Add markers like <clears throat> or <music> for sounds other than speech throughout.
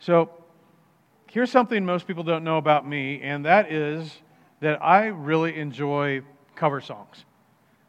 So, here's something most people don't know about me, and that is that I really enjoy cover songs.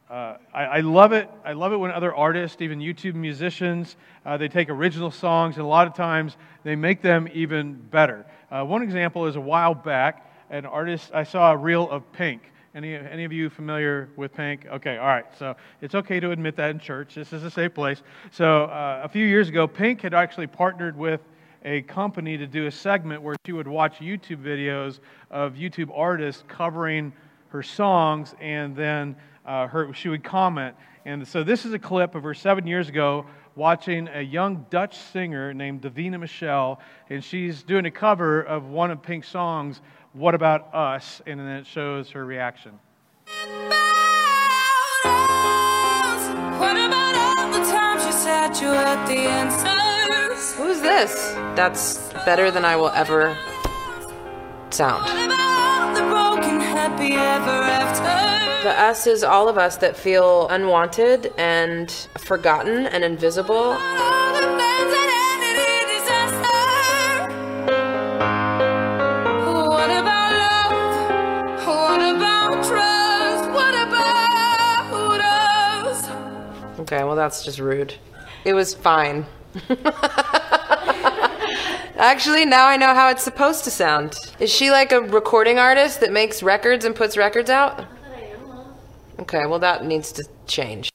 Uh, I, I, love it. I love it when other artists, even YouTube musicians, uh, they take original songs and a lot of times they make them even better. Uh, one example is a while back, an artist I saw a reel of Pink. Any, any of you familiar with Pink? Okay, all right. So it's okay to admit that in church. This is a safe place. So uh, a few years ago, Pink had actually partnered with a company to do a segment where she would watch YouTube videos of YouTube artists covering her songs and then uh, her, she would comment. And so this is a clip of her seven years ago watching a young Dutch singer named Davina Michelle, and she's doing a cover of one of Pink's songs, What About Us? And then it shows her reaction. Who's this? That's better than I will ever sound. The us is all of us that feel unwanted and forgotten and invisible. Okay, well, that's just rude. It was fine. <laughs> Actually, now I know how it's supposed to sound. Is she like a recording artist that makes records and puts records out? Okay, well, that needs to change.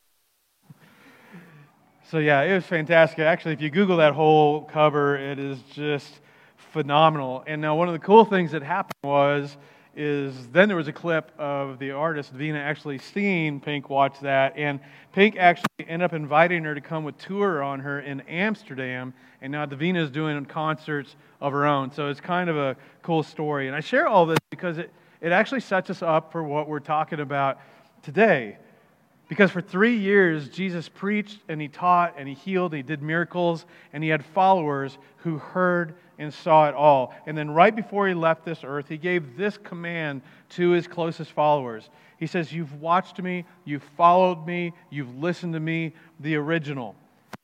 So, yeah, it was fantastic. Actually, if you Google that whole cover, it is just phenomenal. And now, one of the cool things that happened was, is then there was a clip of the artist Vina actually seeing Pink watch that, and Pink actually ended up inviting her to come with tour on her in Amsterdam, and now Davina is doing concerts of her own. So it's kind of a cool story. And I share all this because it, it actually sets us up for what we're talking about today. Because for three years, Jesus preached and he taught and he healed, and he did miracles, and he had followers who heard and saw it all. And then, right before he left this earth, he gave this command to his closest followers. He says, You've watched me, you've followed me, you've listened to me, the original.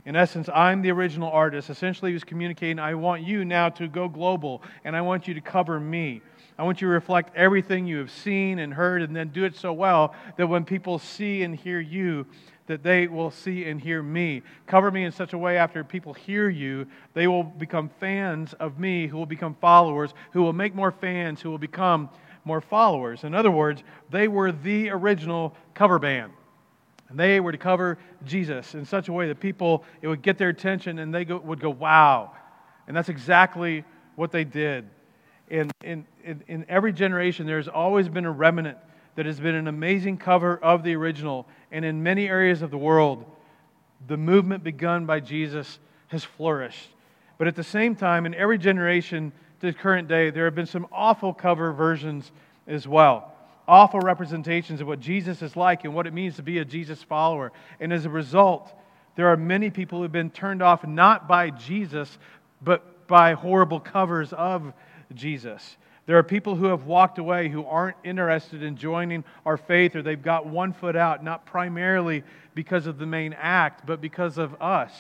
In essence, I'm the original artist. Essentially, he was communicating, I want you now to go global, and I want you to cover me. I want you to reflect everything you have seen and heard and then do it so well that when people see and hear you, that they will see and hear me. Cover me in such a way after people hear you, they will become fans of me, who will become followers, who will make more fans, who will become more followers. In other words, they were the original cover band. And they were to cover Jesus in such a way that people, it would get their attention and they go, would go, wow. And that's exactly what they did in, in, in, in every generation, there's always been a remnant that has been an amazing cover of the original. And in many areas of the world, the movement begun by Jesus has flourished. But at the same time, in every generation to the current day, there have been some awful cover versions as well. Awful representations of what Jesus is like and what it means to be a Jesus follower. And as a result, there are many people who have been turned off not by Jesus, but by horrible covers of Jesus. There are people who have walked away who aren't interested in joining our faith, or they've got one foot out, not primarily because of the main act, but because of us.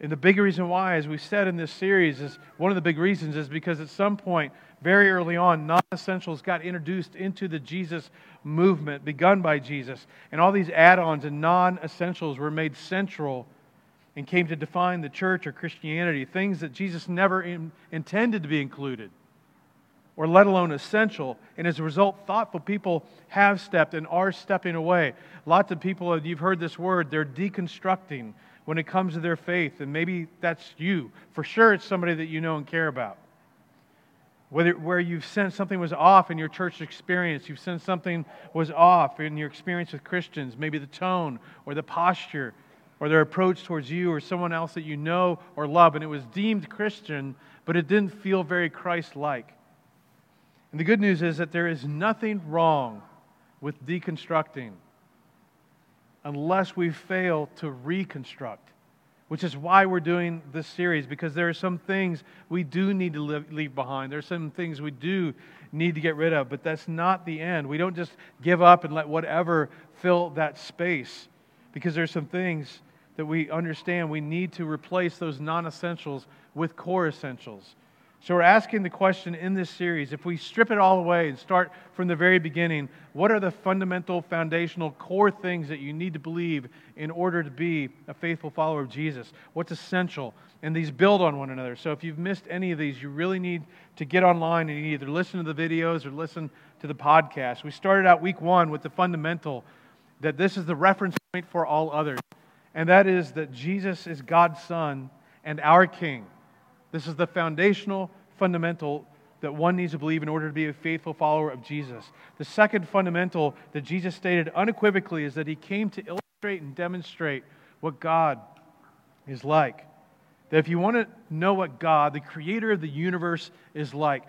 And the big reason why, as we said in this series, is one of the big reasons is because at some point, very early on, non essentials got introduced into the Jesus movement begun by Jesus. And all these add ons and non essentials were made central and came to define the church or Christianity, things that Jesus never in, intended to be included or let alone essential. And as a result, thoughtful people have stepped and are stepping away. Lots of people, you've heard this word, they're deconstructing when it comes to their faith. And maybe that's you. For sure, it's somebody that you know and care about. Whether, where you've sensed something was off in your church experience, you've sensed something was off in your experience with Christians, maybe the tone or the posture or their approach towards you or someone else that you know or love, and it was deemed Christian, but it didn't feel very Christ like. And the good news is that there is nothing wrong with deconstructing unless we fail to reconstruct, which is why we're doing this series, because there are some things we do need to leave behind. There are some things we do need to get rid of, but that's not the end. We don't just give up and let whatever fill that space, because there are some things that we understand we need to replace those non essentials with core essentials. So we're asking the question in this series if we strip it all away and start from the very beginning, what are the fundamental, foundational, core things that you need to believe in order to be a faithful follower of Jesus? What's essential? And these build on one another. So if you've missed any of these, you really need to get online and either listen to the videos or listen to the podcast. We started out week one with the fundamental that this is the reference point for all others, and that is that Jesus is God's Son and our King. This is the foundational, fundamental that one needs to believe in order to be a faithful follower of Jesus. The second fundamental that Jesus stated unequivocally is that he came to illustrate and demonstrate what God is like. That if you want to know what God, the creator of the universe, is like,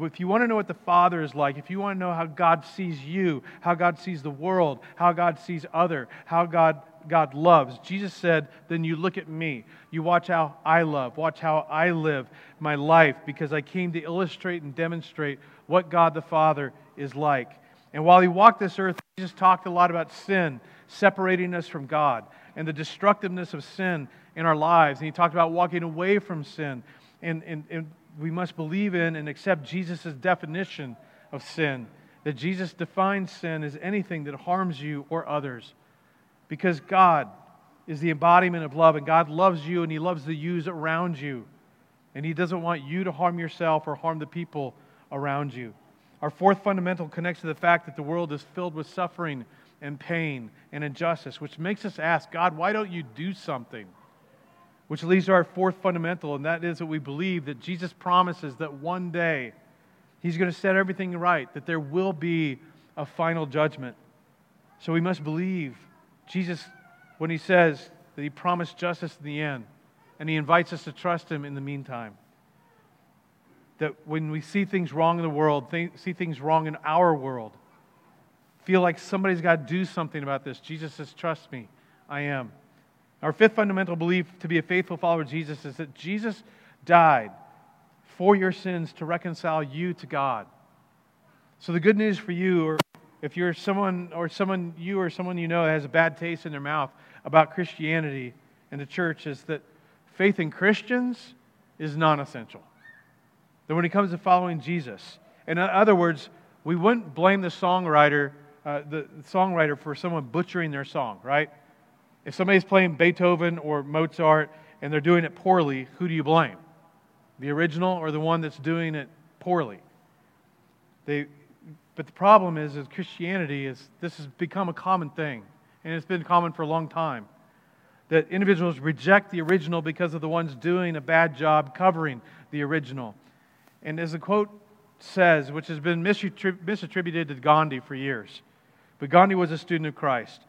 if you want to know what the Father is like, if you want to know how God sees you, how God sees the world, how God sees other, how God God loves. Jesus said, Then you look at me. You watch how I love. Watch how I live my life because I came to illustrate and demonstrate what God the Father is like. And while he walked this earth, Jesus talked a lot about sin separating us from God and the destructiveness of sin in our lives. And he talked about walking away from sin. And, and, and we must believe in and accept Jesus' definition of sin. That Jesus defines sin as anything that harms you or others because God is the embodiment of love, and God loves you and He loves the yous around you. And He doesn't want you to harm yourself or harm the people around you. Our fourth fundamental connects to the fact that the world is filled with suffering and pain and injustice, which makes us ask, God, why don't you do something? Which leads to our fourth fundamental, and that is that we believe that Jesus promises that one day He's going to set everything right, that there will be a final judgment. So we must believe Jesus, when he says that he promised justice in the end, and he invites us to trust him in the meantime. That when we see things wrong in the world, see things wrong in our world, feel like somebody's got to do something about this, Jesus says, Trust me, I am. Our fifth fundamental belief to be a faithful follower of Jesus is that Jesus died for your sins to reconcile you to God. So the good news for you, or if you're someone or someone you or someone you know has a bad taste in their mouth about Christianity and the church is that faith in Christians is non essential. That when it comes to following Jesus, in other words, we wouldn't blame the songwriter, uh, the songwriter for someone butchering their song, right? If somebody's playing Beethoven or Mozart and they're doing it poorly, who do you blame? The original or the one that's doing it poorly? They, but the problem is, is Christianity is this has become a common thing, and it's been common for a long time. That individuals reject the original because of the ones doing a bad job covering the original. And as the quote says, which has been misattributed to Gandhi for years, but Gandhi was a student of Christ.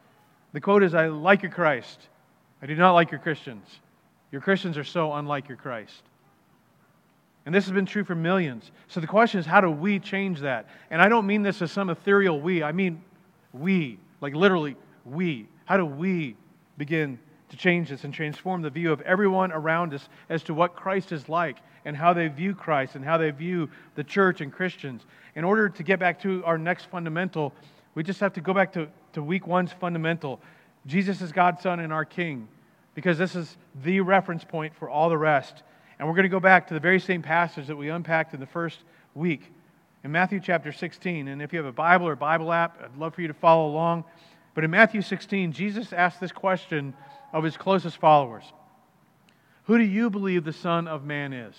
The quote is I like your Christ. I do not like your Christians. Your Christians are so unlike your Christ. And this has been true for millions. So the question is, how do we change that? And I don't mean this as some ethereal we, I mean we, like literally we. How do we begin to change this and transform the view of everyone around us as to what Christ is like and how they view Christ and how they view the church and Christians? In order to get back to our next fundamental, we just have to go back to, to week one's fundamental. Jesus is God's Son and our King, because this is the reference point for all the rest. And we're going to go back to the very same passage that we unpacked in the first week in Matthew chapter 16. And if you have a Bible or Bible app, I'd love for you to follow along. But in Matthew 16, Jesus asked this question of his closest followers Who do you believe the Son of Man is?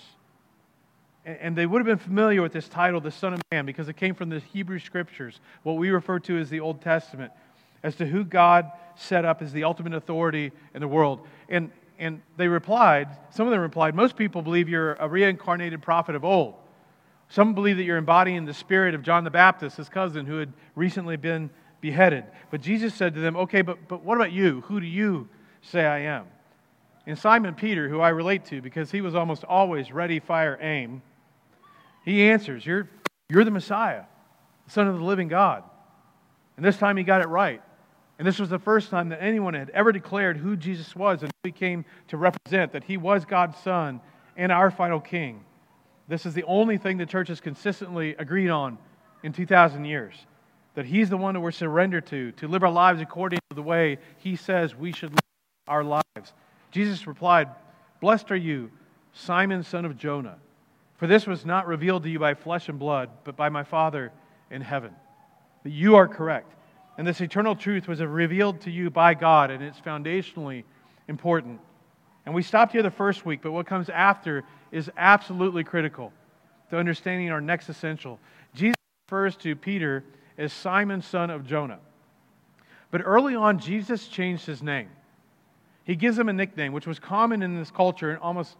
And they would have been familiar with this title, the Son of Man, because it came from the Hebrew Scriptures, what we refer to as the Old Testament, as to who God set up as the ultimate authority in the world. And and they replied, some of them replied, most people believe you're a reincarnated prophet of old. Some believe that you're embodying the spirit of John the Baptist, his cousin, who had recently been beheaded. But Jesus said to them, Okay, but, but what about you? Who do you say I am? And Simon Peter, who I relate to because he was almost always ready, fire, aim, he answers, You're, you're the Messiah, the Son of the living God. And this time he got it right. And this was the first time that anyone had ever declared who Jesus was and who he came to represent, that he was God's Son and our final King. This is the only thing the church has consistently agreed on in 2,000 years. That he's the one that we're surrendered to, to live our lives according to the way he says we should live our lives. Jesus replied, Blessed are you, Simon, son of Jonah, for this was not revealed to you by flesh and blood, but by my Father in heaven. That you are correct. And this eternal truth was revealed to you by God, and it's foundationally important. And we stopped here the first week, but what comes after is absolutely critical to understanding our next essential. Jesus refers to Peter as Simon, son of Jonah. But early on, Jesus changed his name. He gives him a nickname, which was common in this culture and almost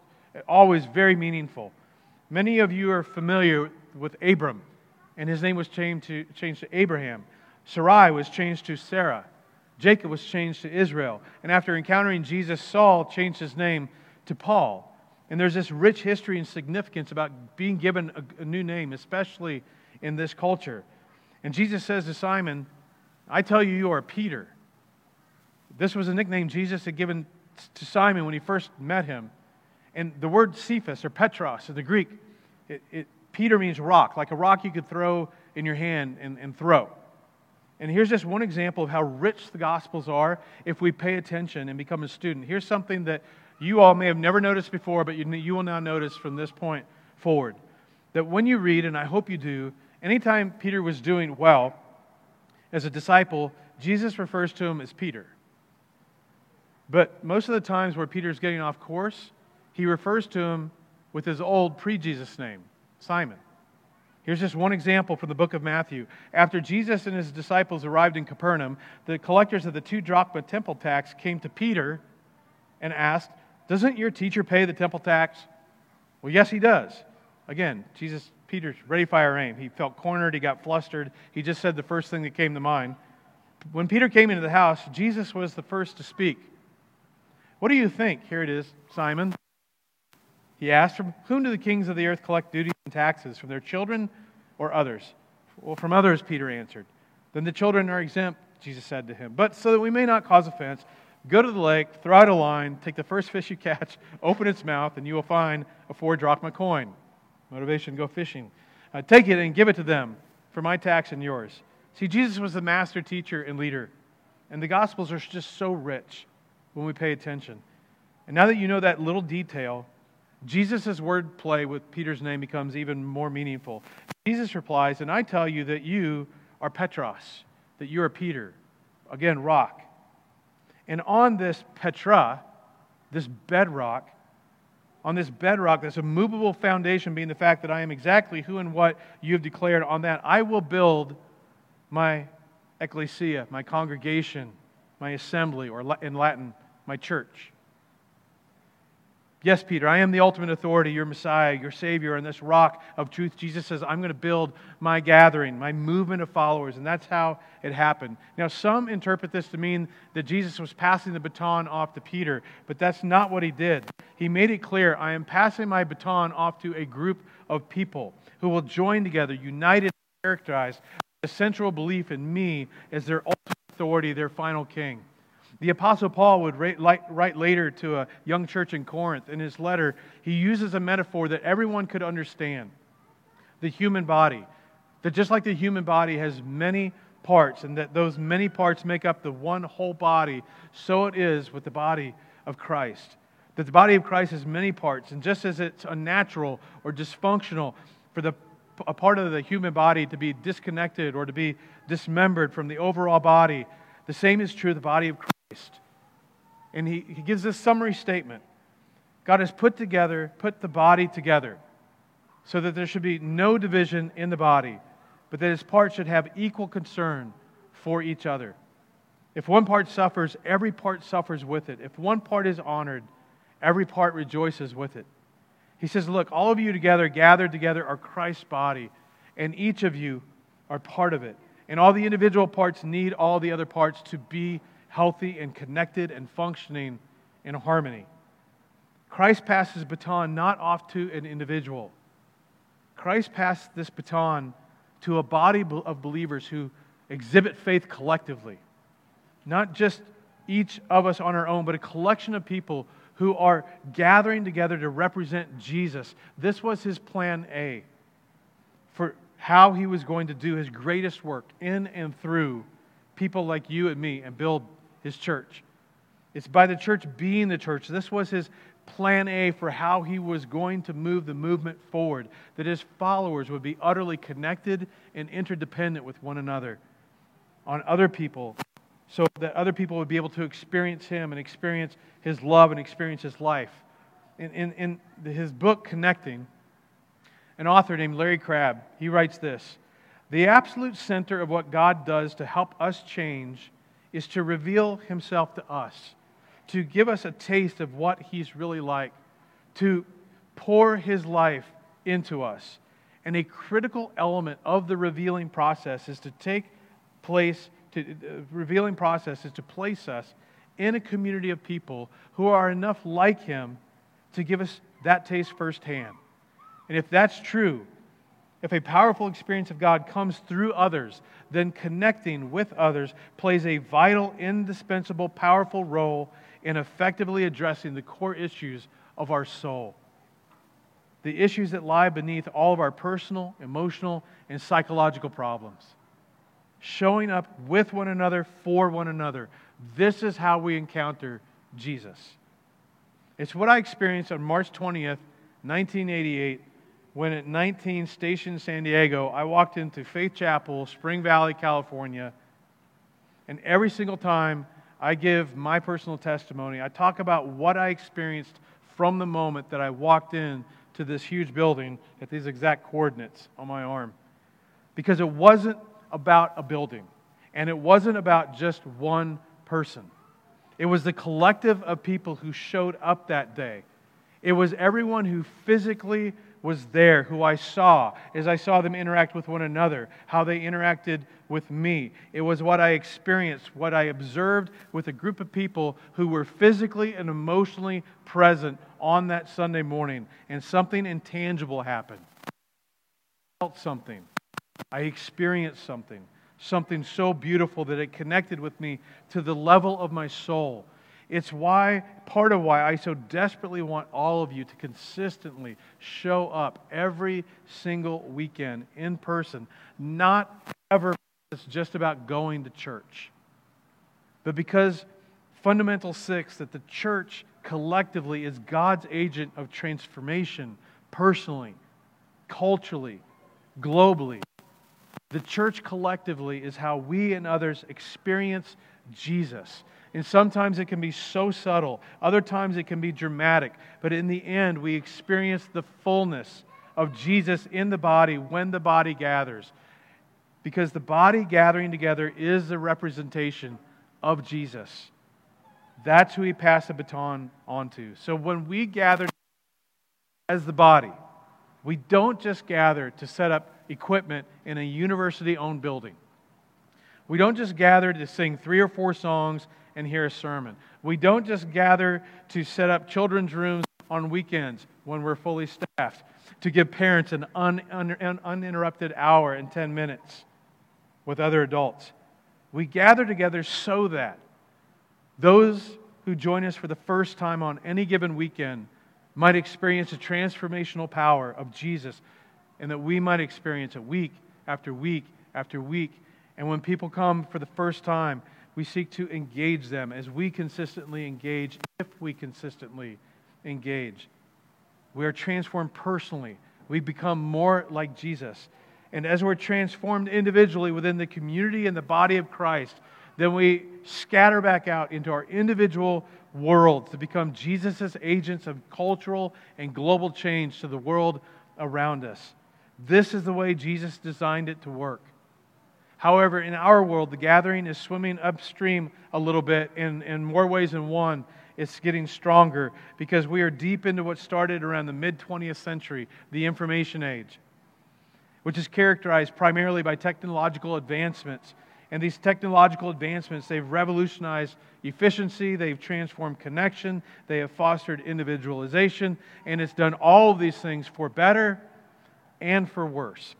always very meaningful. Many of you are familiar with Abram, and his name was changed to, changed to Abraham. Sarai was changed to Sarah. Jacob was changed to Israel. And after encountering Jesus, Saul changed his name to Paul. And there's this rich history and significance about being given a, a new name, especially in this culture. And Jesus says to Simon, I tell you, you are Peter. This was a nickname Jesus had given to Simon when he first met him. And the word Cephas or Petros in the Greek, it, it, Peter means rock, like a rock you could throw in your hand and, and throw. And here's just one example of how rich the Gospels are if we pay attention and become a student. Here's something that you all may have never noticed before, but you, you will now notice from this point forward. That when you read, and I hope you do, anytime Peter was doing well as a disciple, Jesus refers to him as Peter. But most of the times where Peter's getting off course, he refers to him with his old pre Jesus name, Simon. Here's just one example from the book of Matthew. After Jesus and his disciples arrived in Capernaum, the collectors of the two drachma temple tax came to Peter and asked, Doesn't your teacher pay the temple tax? Well, yes, he does. Again, Jesus, Peter's ready, fire, aim. He felt cornered, he got flustered. He just said the first thing that came to mind. When Peter came into the house, Jesus was the first to speak. What do you think? Here it is, Simon. He asked, From whom do the kings of the earth collect duties and taxes? From their children or others? Well, from others, Peter answered. Then the children are exempt, Jesus said to him. But so that we may not cause offense, go to the lake, throw out a line, take the first fish you catch, open its mouth, and you will find a four drachma coin. Motivation go fishing. Uh, take it and give it to them for my tax and yours. See, Jesus was the master teacher and leader. And the Gospels are just so rich when we pay attention. And now that you know that little detail, Jesus' wordplay with Peter's name becomes even more meaningful. Jesus replies, And I tell you that you are Petros, that you are Peter. Again, rock. And on this Petra, this bedrock, on this bedrock, this immovable foundation being the fact that I am exactly who and what you have declared, on that I will build my ecclesia, my congregation, my assembly, or in Latin, my church. Yes, Peter, I am the ultimate authority, your Messiah, your Savior, and this rock of truth. Jesus says, I'm going to build my gathering, my movement of followers. And that's how it happened. Now, some interpret this to mean that Jesus was passing the baton off to Peter, but that's not what he did. He made it clear I am passing my baton off to a group of people who will join together, united, and characterized, the central belief in me as their ultimate authority, their final king. The Apostle Paul would write later to a young church in Corinth. In his letter, he uses a metaphor that everyone could understand the human body. That just like the human body has many parts, and that those many parts make up the one whole body, so it is with the body of Christ. That the body of Christ has many parts, and just as it's unnatural or dysfunctional for the a part of the human body to be disconnected or to be dismembered from the overall body, the same is true of the body of Christ. And he, he gives this summary statement God has put together, put the body together, so that there should be no division in the body, but that its parts should have equal concern for each other. If one part suffers, every part suffers with it. If one part is honored, every part rejoices with it. He says, Look, all of you together, gathered together, are Christ's body, and each of you are part of it. And all the individual parts need all the other parts to be healthy and connected and functioning in harmony. Christ passed his baton not off to an individual. Christ passed this baton to a body of believers who exhibit faith collectively. Not just each of us on our own, but a collection of people who are gathering together to represent Jesus. This was his plan A for how he was going to do his greatest work in and through people like you and me and build his church. It's by the church being the church. This was his plan A for how he was going to move the movement forward, that his followers would be utterly connected and interdependent with one another on other people, so that other people would be able to experience him and experience his love and experience his life. In, in, in his book, Connecting, an author named Larry Crabb, he writes this The absolute center of what God does to help us change is to reveal himself to us to give us a taste of what He's really like, to pour His life into us. And a critical element of the revealing process is to take place, to, uh, revealing process is to place us in a community of people who are enough like Him to give us that taste firsthand. And if that's true, if a powerful experience of God comes through others, then connecting with others plays a vital, indispensable, powerful role in effectively addressing the core issues of our soul. The issues that lie beneath all of our personal, emotional, and psychological problems. Showing up with one another, for one another. This is how we encounter Jesus. It's what I experienced on March 20th, 1988, when at 19 Station San Diego, I walked into Faith Chapel, Spring Valley, California, and every single time I give my personal testimony. I talk about what I experienced from the moment that I walked in to this huge building at these exact coordinates on my arm. Because it wasn't about a building, and it wasn't about just one person. It was the collective of people who showed up that day. It was everyone who physically was there, who I saw as I saw them interact with one another, how they interacted with me. It was what I experienced, what I observed with a group of people who were physically and emotionally present on that Sunday morning, and something intangible happened. I felt something. I experienced something, something so beautiful that it connected with me to the level of my soul it's why, part of why I so desperately want all of you to consistently show up every single weekend in person, not ever it's just about going to church, but because fundamental six, that the church collectively is God's agent of transformation personally, culturally, globally. The church collectively is how we and others experience Jesus. And sometimes it can be so subtle, other times it can be dramatic. But in the end, we experience the fullness of Jesus in the body when the body gathers. Because the body gathering together is the representation of Jesus. That's who we pass the baton on to. So when we gather as the body, we don't just gather to set up equipment in a university owned building. We don't just gather to sing three or four songs and hear a sermon. We don't just gather to set up children's rooms on weekends when we're fully staffed, to give parents an un, un, un, uninterrupted hour and 10 minutes with other adults. We gather together so that those who join us for the first time on any given weekend might experience the transformational power of Jesus and that we might experience it week after week after week. And when people come for the first time, we seek to engage them as we consistently engage, if we consistently engage. We are transformed personally. We become more like Jesus. And as we're transformed individually within the community and the body of Christ, then we scatter back out into our individual worlds to become Jesus' agents of cultural and global change to the world around us. This is the way Jesus designed it to work. However, in our world, the gathering is swimming upstream a little bit in, in more ways than one. It's getting stronger because we are deep into what started around the mid 20th century, the information age, which is characterized primarily by technological advancements. And these technological advancements, they've revolutionized efficiency, they've transformed connection, they have fostered individualization, and it's done all of these things for better and for worse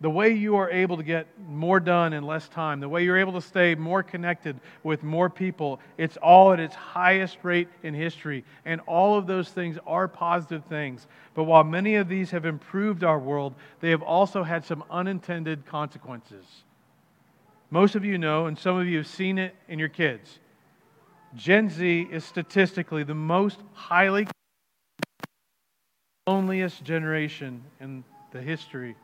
the way you are able to get more done in less time, the way you're able to stay more connected with more people, it's all at its highest rate in history. And all of those things are positive things. But while many of these have improved our world, they have also had some unintended consequences. Most of you know, and some of you have seen it in your kids. Gen Z is statistically the most highly loneliest generation in the history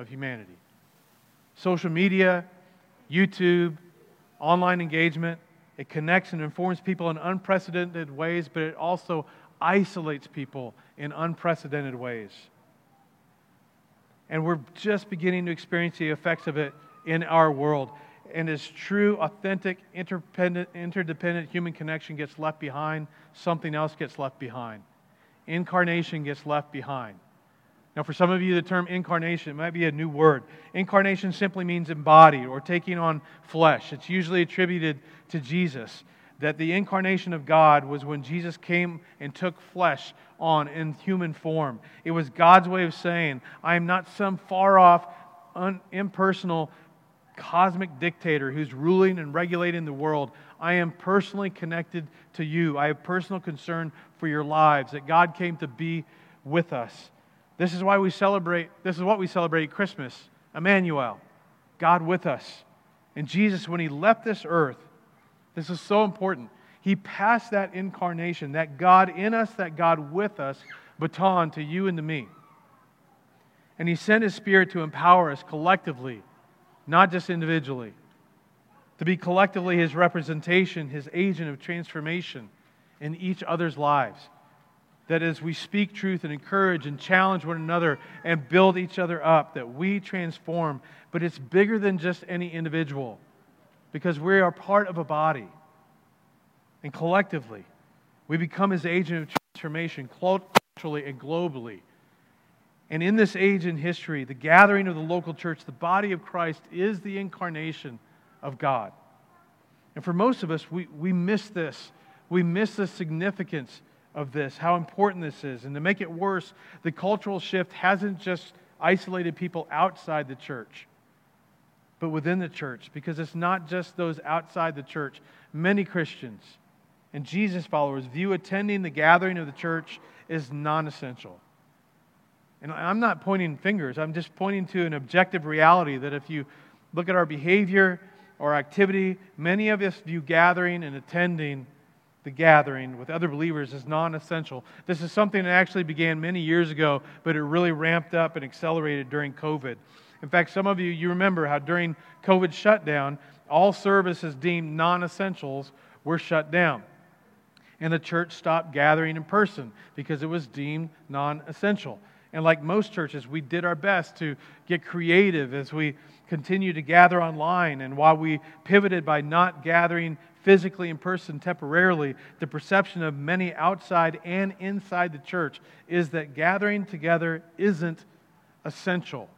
of humanity. Social media, YouTube, online engagement, it connects and informs people in unprecedented ways, but it also isolates people in unprecedented ways. And we're just beginning to experience the effects of it in our world. And as true, authentic, interdependent, interdependent human connection gets left behind, something else gets left behind. Incarnation gets left behind. Now, for some of you, the term incarnation might be a new word. Incarnation simply means embodied or taking on flesh. It's usually attributed to Jesus. That the incarnation of God was when Jesus came and took flesh on in human form. It was God's way of saying, I am not some far off, un- impersonal, cosmic dictator who's ruling and regulating the world. I am personally connected to you. I have personal concern for your lives, that God came to be with us. This is why we celebrate, this is what we celebrate Christmas Emmanuel, God with us. And Jesus, when he left this earth, this is so important. He passed that incarnation, that God in us, that God with us, baton to you and to me. And he sent his spirit to empower us collectively, not just individually, to be collectively his representation, his agent of transformation in each other's lives that as we speak truth and encourage and challenge one another and build each other up, that we transform. But it's bigger than just any individual because we are part of a body. And collectively, we become his agent of transformation culturally and globally. And in this age in history, the gathering of the local church, the body of Christ, is the incarnation of God. And for most of us, we, we miss this. We miss the significance of this, how important this is. And to make it worse, the cultural shift hasn't just isolated people outside the church, but within the church, because it's not just those outside the church. Many Christians and Jesus followers view attending the gathering of the church as non essential. And I'm not pointing fingers, I'm just pointing to an objective reality that if you look at our behavior or activity, many of us view gathering and attending the gathering with other believers is non essential. This is something that actually began many years ago, but it really ramped up and accelerated during COVID. In fact, some of you, you remember how during COVID shutdown, all services deemed non essentials were shut down. And the church stopped gathering in person because it was deemed non essential. And like most churches, we did our best to get creative as we continued to gather online. And while we pivoted by not gathering physically in person temporarily, the perception of many outside and inside the church is that gathering together isn't essential.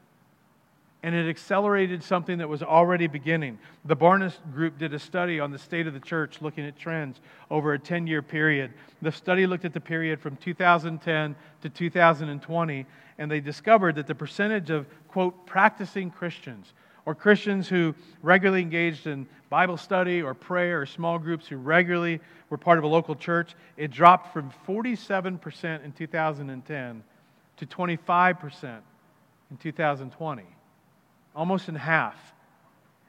And it accelerated something that was already beginning. The Barna Group did a study on the state of the church looking at trends over a 10 year period. The study looked at the period from 2010 to 2020, and they discovered that the percentage of, quote, practicing Christians or Christians who regularly engaged in Bible study or prayer or small groups who regularly were part of a local church, it dropped from 47% in 2010 to 25% in 2020, almost in half.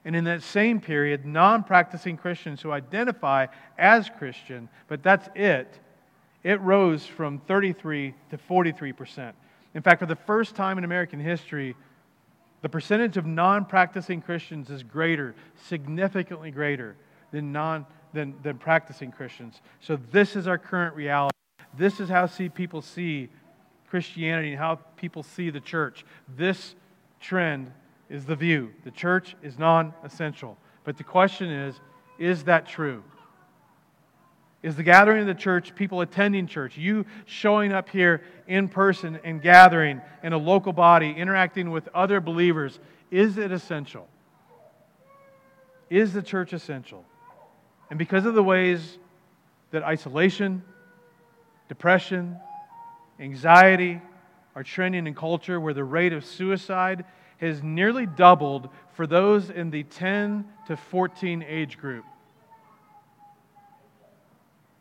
And in that same period, non practicing Christians who identify as Christian, but that's it, it rose from 33 to 43%. In fact, for the first time in American history, the percentage of non practicing Christians is greater, significantly greater than, non, than, than practicing Christians. So, this is our current reality. This is how see people see Christianity and how people see the church. This trend is the view. The church is non essential. But the question is is that true? Is the gathering of the church, people attending church, you showing up here in person and gathering in a local body, interacting with other believers, is it essential? Is the church essential? And because of the ways that isolation, depression, anxiety are trending in culture, where the rate of suicide has nearly doubled for those in the 10 to 14 age group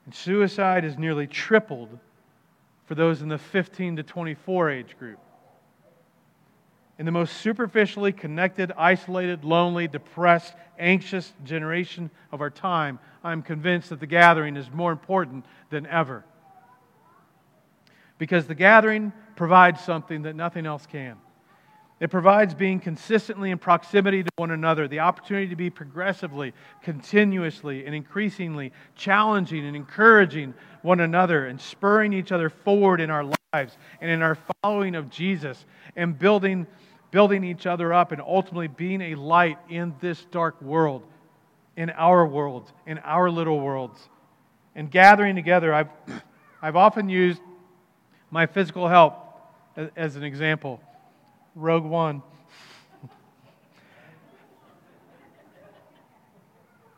and suicide is nearly tripled for those in the 15 to 24 age group. In the most superficially connected, isolated, lonely, depressed, anxious generation of our time, I'm convinced that the gathering is more important than ever. Because the gathering provides something that nothing else can. It provides being consistently in proximity to one another, the opportunity to be progressively, continuously, and increasingly challenging and encouraging one another and spurring each other forward in our lives and in our following of Jesus and building, building each other up and ultimately being a light in this dark world, in our world, in our little worlds. And gathering together, I've, <clears throat> I've often used my physical help as, as an example. Rogue One.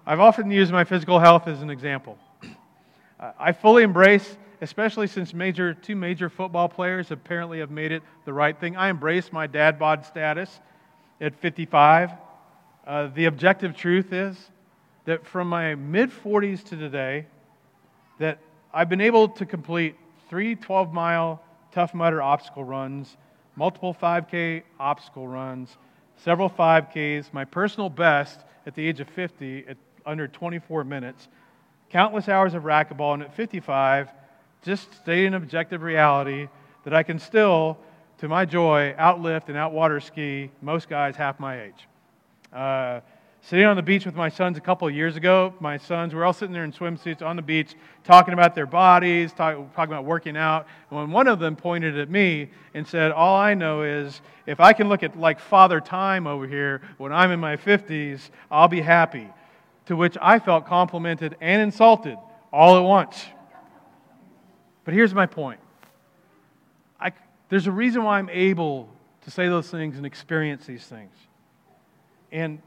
I've often used my physical health as an example. I fully embrace, especially since major, two major football players apparently have made it the right thing, I embrace my dad bod status at 55. Uh, the objective truth is that from my mid 40s to today, that I've been able to complete three 12 mile Tough Mudder obstacle runs multiple 5K obstacle runs, several 5Ks, my personal best at the age of 50 at under 24 minutes, countless hours of racquetball, and at 55, just stating objective reality that I can still, to my joy, outlift and outwater ski most guys half my age. Uh, sitting on the beach with my sons a couple of years ago. My sons were all sitting there in swimsuits on the beach, talking about their bodies, talk, talking about working out. And when one of them pointed at me and said, All I know is if I can look at like Father Time over here when I'm in my 50s, I'll be happy. To which I felt complimented and insulted all at once. But here's my point I, there's a reason why I'm able to say those things and experience these things. And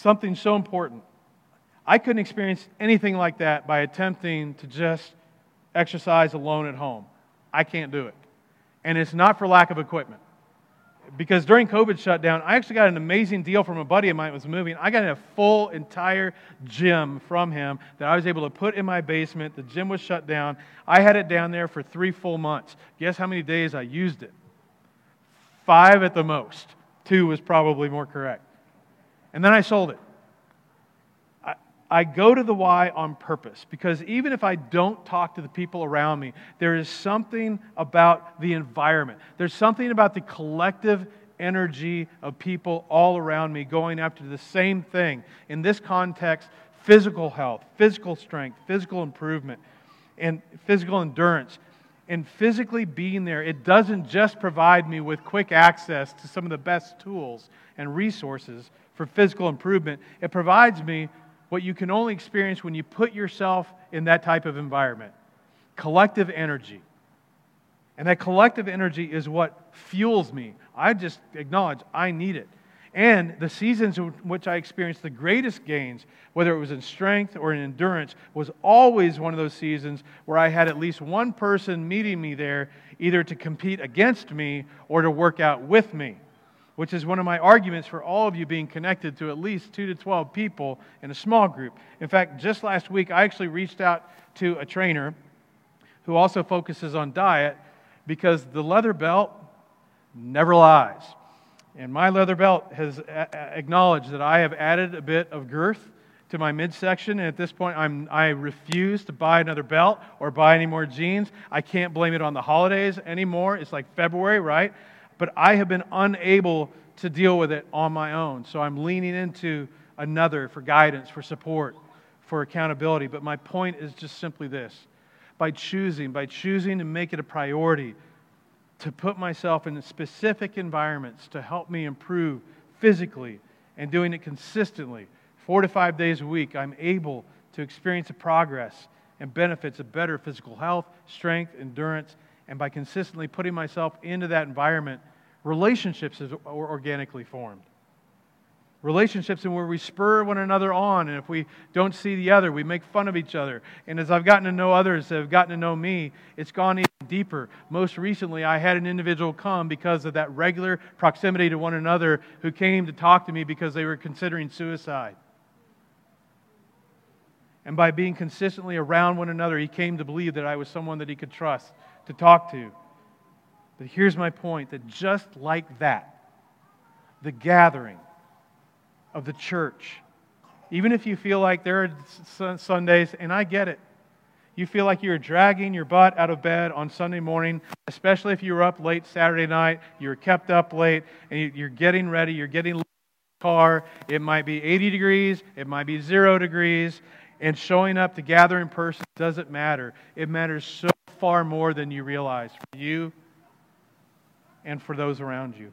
something so important. I couldn't experience anything like that by attempting to just exercise alone at home. I can't do it. And it's not for lack of equipment. Because during COVID shutdown, I actually got an amazing deal from a buddy of mine that was moving. I got a full entire gym from him that I was able to put in my basement. The gym was shut down. I had it down there for three full months. Guess how many days I used it? Five at the most. Two was probably more correct. And then I sold it. I, I go to the Y on purpose because even if I don't talk to the people around me, there is something about the environment. There's something about the collective energy of people all around me going after the same thing. In this context, physical health, physical strength, physical improvement, and physical endurance. And physically being there, it doesn't just provide me with quick access to some of the best tools and resources, for physical improvement. It provides me what you can only experience when you put yourself in that type of environment collective energy. And that collective energy is what fuels me. I just acknowledge I need it. And the seasons in which I experienced the greatest gains, whether it was in strength or in endurance, was always one of those seasons where I had at least one person meeting me there, either to compete against me or to work out with me which is one of my arguments for all of you being connected to at least 2 to 12 people in a small group. In fact, just last week, I actually reached out to a trainer who also focuses on diet because the leather belt never lies. And my leather belt has acknowledged that I have added a bit of girth to my midsection, and at this point, I'm, I refuse to buy another belt or buy any more jeans. I can't blame it on the holidays anymore. It's like February, right? But I have been unable to deal with it on my own. So I'm leaning into another for guidance, for support, for accountability. But my point is just simply this by choosing, by choosing to make it a priority to put myself in specific environments to help me improve physically and doing it consistently, four to five days a week, I'm able to experience the progress and benefits of better physical health, strength, endurance, and by consistently putting myself into that environment, relationships are organically formed. Relationships in where we spur one another on, and if we don't see the other, we make fun of each other. And as I've gotten to know others that have gotten to know me, it's gone even deeper. Most recently, I had an individual come because of that regular proximity to one another who came to talk to me because they were considering suicide. And by being consistently around one another, he came to believe that I was someone that he could trust to talk to. But here's my point that just like that, the gathering of the church. Even if you feel like there are Sundays, and I get it, you feel like you're dragging your butt out of bed on Sunday morning, especially if you were up late Saturday night, you were kept up late, and you're getting ready, you're getting in the car. It might be 80 degrees, it might be zero degrees, and showing up to gather in person doesn't matter. It matters so far more than you realize for you and for those around you.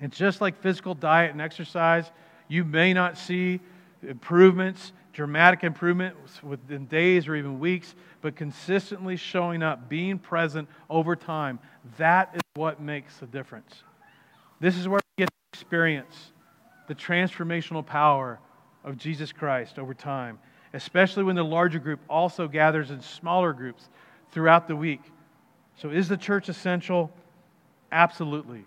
It's just like physical diet and exercise. You may not see improvements, dramatic improvements within days or even weeks, but consistently showing up, being present over time, that is what makes the difference. This is where we get to experience the transformational power of Jesus Christ over time, especially when the larger group also gathers in smaller groups throughout the week. So, is the church essential? Absolutely.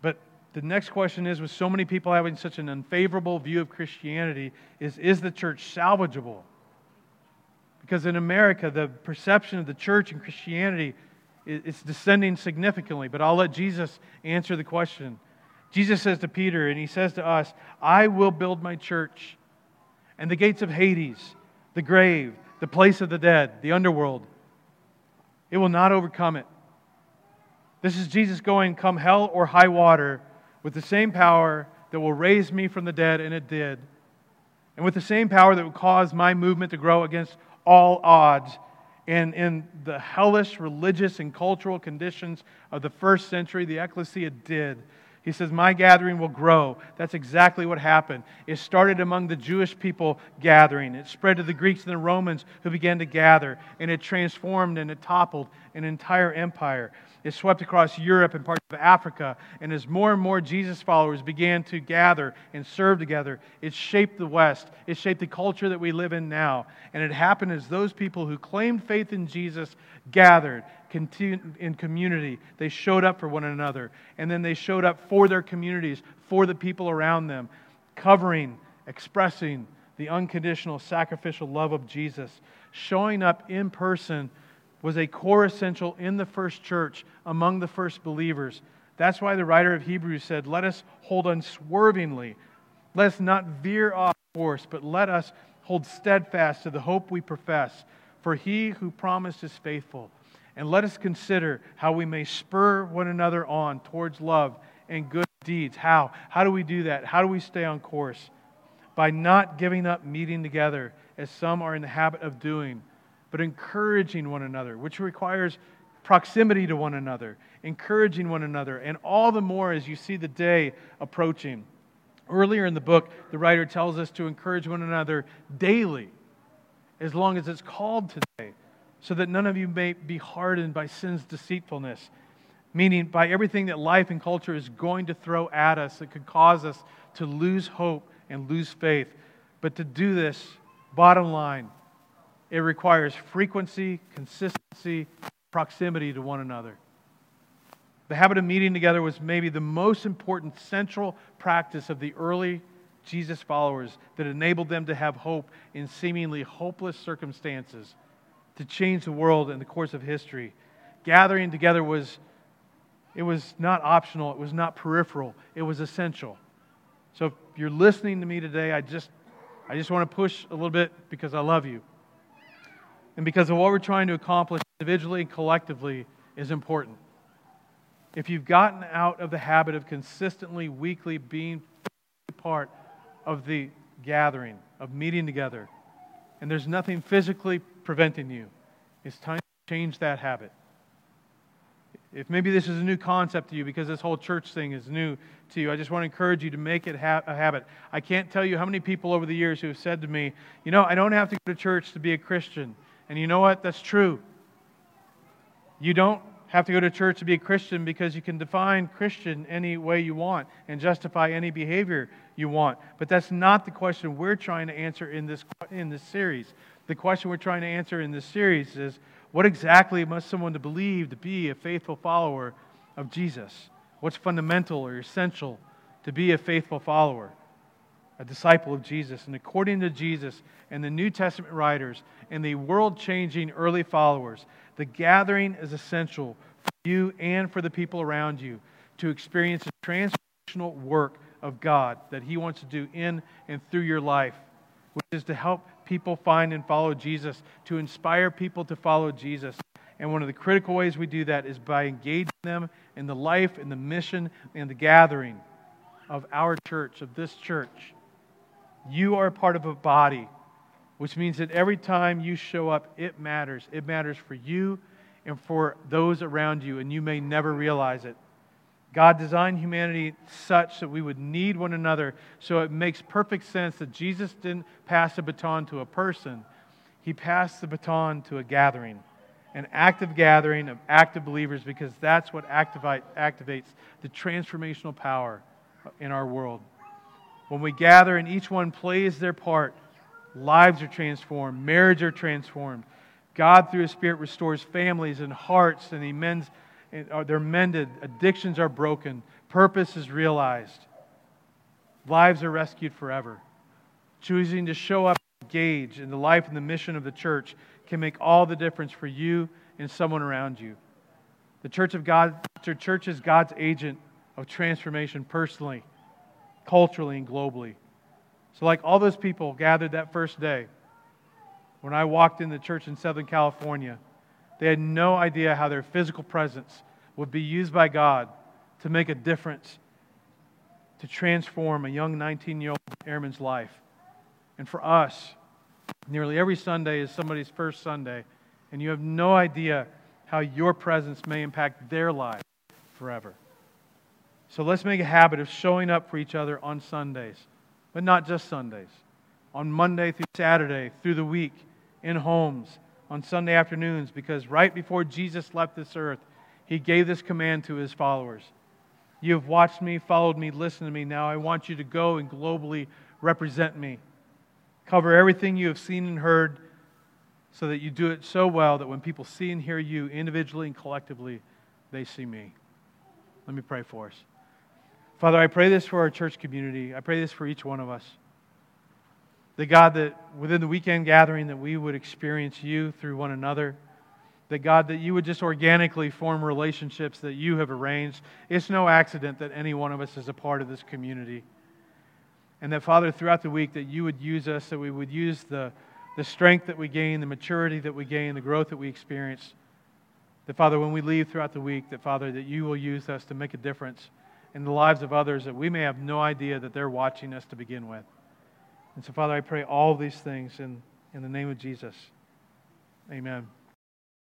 But the next question is with so many people having such an unfavorable view of Christianity, is is the church salvageable? Because in America, the perception of the church and Christianity is descending significantly. But I'll let Jesus answer the question. Jesus says to Peter, and he says to us, I will build my church, and the gates of Hades, the grave, the place of the dead, the underworld, it will not overcome it. This is Jesus going, come hell or high water, with the same power that will raise me from the dead, and it did, and with the same power that will cause my movement to grow against all odds. And in the hellish religious and cultural conditions of the first century, the ecclesia did. He says, My gathering will grow. That's exactly what happened. It started among the Jewish people gathering, it spread to the Greeks and the Romans who began to gather, and it transformed and it toppled an entire empire. It swept across Europe and parts of Africa, and as more and more Jesus followers began to gather and serve together, it shaped the West. It shaped the culture that we live in now. And it happened as those people who claimed faith in Jesus gathered in community. They showed up for one another. And then they showed up for their communities, for the people around them, covering, expressing the unconditional sacrificial love of Jesus. Showing up in person was a core essential in the first church among the first believers. That's why the writer of Hebrews said, Let us hold unswervingly. Let us not veer off course, but let us hold steadfast to the hope we profess. For he who promised is faithful. And let us consider how we may spur one another on towards love and good deeds. How? How do we do that? How do we stay on course? By not giving up meeting together, as some are in the habit of doing, but encouraging one another, which requires proximity to one another, encouraging one another, and all the more as you see the day approaching. Earlier in the book, the writer tells us to encourage one another daily, as long as it's called today so that none of you may be hardened by sin's deceitfulness. Meaning, by everything that life and culture is going to throw at us that could cause us to lose hope and lose faith. But to do this, bottom line, it requires frequency, consistency, proximity to one another. The habit of meeting together was maybe the most important central practice of the early Jesus followers that enabled them to have hope in seemingly hopeless circumstances to change the world in the course of history. Gathering together was it was not optional, it was not peripheral, it was essential. So if you're listening to me today, I just I just want to push a little bit because I love you. And because of what we're trying to accomplish individually and collectively is important. If you've gotten out of the habit of consistently, weekly being part of the gathering, of meeting together, and there's nothing physically preventing you. It's time to change that habit. If maybe this is a new concept to you because this whole church thing is new to you, I just want to encourage you to make it ha- a habit. I can't tell you how many people over the years who have said to me, you know, I don't have to go to church to be a Christian. And you know what? That's true. You don't have to go to church to be a Christian because you can define Christian any way you want and justify any behavior you want. But that's not the question we're trying to answer in this, in this series the question we're trying to answer in this series is what exactly must someone to believe to be a faithful follower of Jesus? What's fundamental or essential to be a faithful follower, a disciple of Jesus? And according to Jesus and the New Testament writers and the world changing early followers, the gathering is essential for you and for the people around you to experience the transformation transformational work of God that He wants to do in and through your life, which is to help people find and follow Jesus, to inspire people to follow Jesus. And one of the critical ways we do that is by engaging them in the life and the mission and the gathering of our church, of this church. You are a part of a body, which means that every time you show up, it matters. It matters for you and for those around you, and you may never realize it. God designed humanity such that we would need one another, so it makes perfect sense that Jesus didn't pass the baton to a person, he passed the baton to a gathering, an active gathering of active believers, because that's what activate, activates the transformational power in our world. When we gather and each one plays their part, lives are transformed, marriages are transformed. God, through His Spirit, restores families and hearts, and He mends, uh, they're mended. Addictions are broken. Purpose is realized. Lives are rescued forever. Choosing to show up, and engage in the life and the mission of the church can make all the difference for you and someone around you. The church of God, the church is God's agent of transformation personally culturally and globally. So, like all those people gathered that first day, when I walked in the church in Southern California, they had no idea how their physical presence would be used by God to make a difference, to transform a young 19 year old airman's life. And for us, nearly every Sunday is somebody's first Sunday, and you have no idea how your presence may impact their life forever. So let's make a habit of showing up for each other on Sundays, but not just Sundays. On Monday through Saturday, through the week, in homes, on Sunday afternoons, because right before Jesus left this earth, he gave this command to his followers. You have watched me, followed me, listened to me. Now I want you to go and globally represent me. Cover everything you have seen and heard so that you do it so well that when people see and hear you individually and collectively, they see me. Let me pray for us. Father, I pray this for our church community. I pray this for each one of us. That God, that within the weekend gathering, that we would experience you through one another. That God, that you would just organically form relationships that you have arranged. It's no accident that any one of us is a part of this community. And that, Father, throughout the week, that you would use us, that we would use the, the strength that we gain, the maturity that we gain, the growth that we experience. That, Father, when we leave throughout the week, that, Father, that you will use us to make a difference in the lives of others that we may have no idea that they're watching us to begin with. And so, Father, I pray all these things in, in the name of Jesus. Amen.